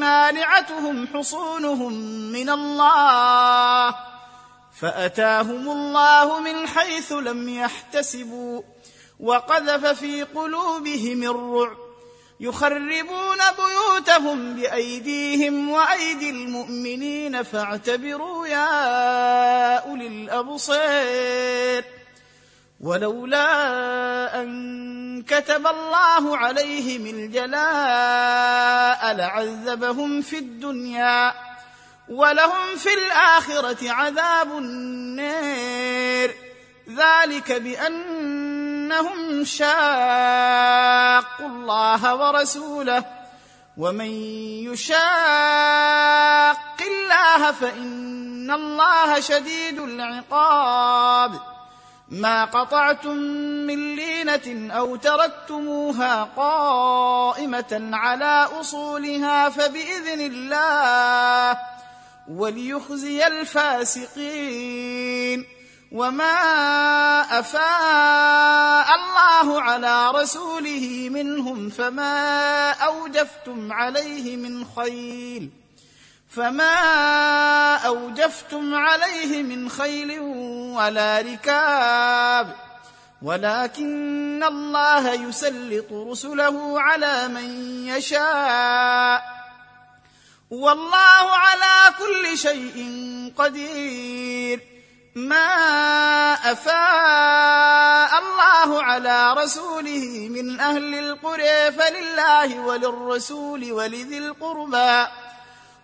مانعتهم حصونهم من الله فأتاهم الله من حيث لم يحتسبوا وقذف في قلوبهم الرعب يخربون بيوتهم بأيديهم وأيدي المؤمنين فاعتبروا يا أولي الابصير ولولا أن كتب الله عليهم الجلاء لعذبهم في الدنيا ولهم في الآخرة عذاب النير. ذلك بأنهم شاقوا الله ورسوله. ومن يشاق الله فإن الله شديد العقاب. ما قطعتم من لينة أو تركتموها قائمة على أصولها فبإذن الله وليخزي الفاسقين وما أفاء الله على رسوله منهم فما أوجفتم عليه من خيل فما أوجفتم عليه من خيل ولا ركاب ولكن الله يسلط رسله على من يشاء والله على كل شيء قدير ما أفاء الله على رسوله من أهل القرى فلله وللرسول ولذي القربى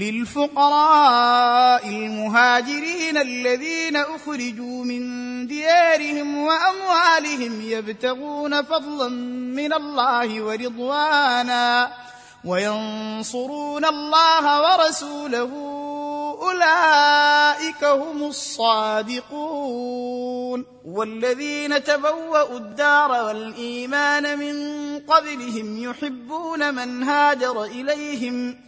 للفقراء المهاجرين الذين أخرجوا من ديارهم وأموالهم يبتغون فضلا من الله ورضوانا وينصرون الله ورسوله. أولئك هم الصادقون. والذين تبوأوا الدار والإيمان من قبلهم يحبون من هاجر إليهم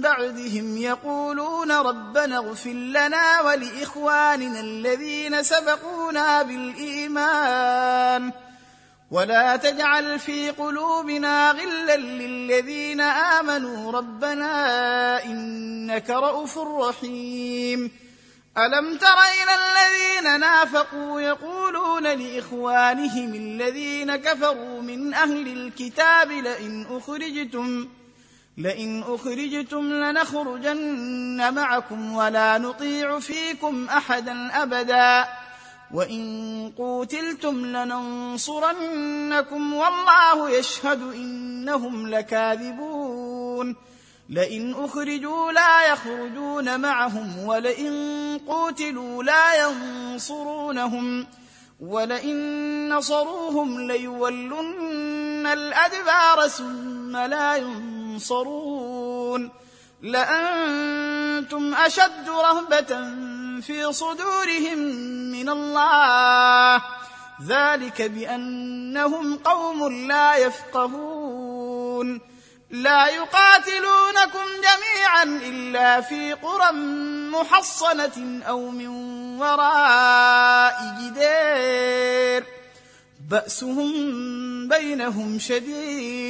بعدهم يقولون ربنا اغفر لنا ولإخواننا الذين سبقونا بالإيمان ولا تجعل في قلوبنا غلا للذين آمنوا ربنا إنك رءوف رحيم. ألم تر إلى الذين نافقوا يقولون لإخوانهم الذين كفروا من أهل الكتاب لئن أخرجتم لئن أخرجتم لنخرجن معكم ولا نطيع فيكم أحدا أبدا. وإن قوتلتم لننصرنكم والله يشهد إنهم لكاذبون. لئن أخرجوا لا يخرجون معهم ولئن قوتلوا لا ينصرونهم ولئن نصروهم ليولن الأدبار ثم لا ينصرون لأنتم أشد رهبة في صدورهم من الله. ذلك بأنهم قوم لا يفقهون. لا يقاتلونكم جميعا إلا في قرى محصنة أو من وراء جدار بأسهم بينهم شديد.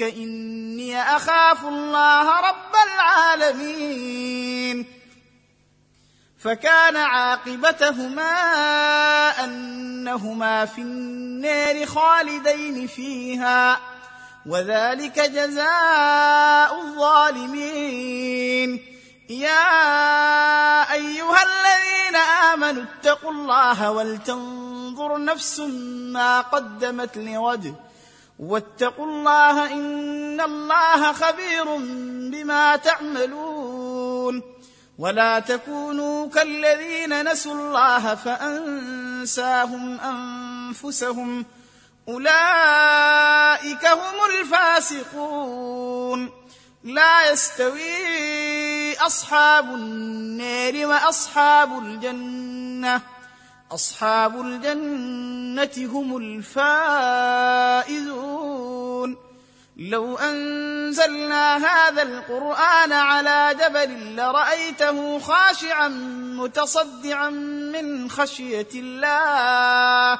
منك إني أخاف الله رب العالمين. فكان عاقبتهما أنهما في النار خالدين فيها وذلك جزاء الظالمين. يا أيها الذين آمنوا اتقوا الله ولتنظر نفس ما قدمت لغد واتقوا الله إن الله خبير بما تعملون ولا تكونوا كالذين نسوا الله فأنساهم أنفسهم أولئك هم الفاسقون لا يستوي أصحاب النار وأصحاب الجنة أصحاب الجنة هم الفائزون. لو أنزلنا هذا القرآن على جبل لرأيته خاشعا متصدعا من خشية الله.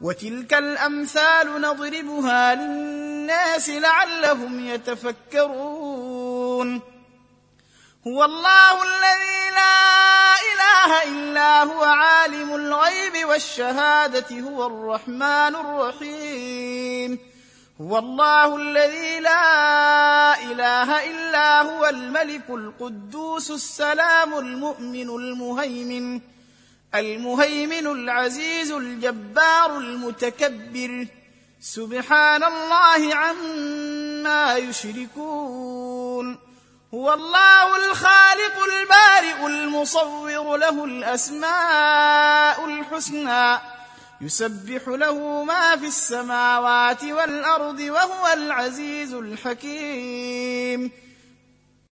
وتلك الأمثال نضربها للناس لعلهم يتفكرون. هو الله الذي لا إله إلا هو عالم الغيب والشهادة هو الرحمن الرحيم. هو الله الذي لا إله إلا هو الملك القدوس السلام المؤمن المهيمن المهيمن العزيز الجبار المتكبر. سبحان الله عما يشركون. هو الله الخالق المصور له الأسماء الحسنى يسبح له ما في السماوات والأرض وهو العزيز الحكيم.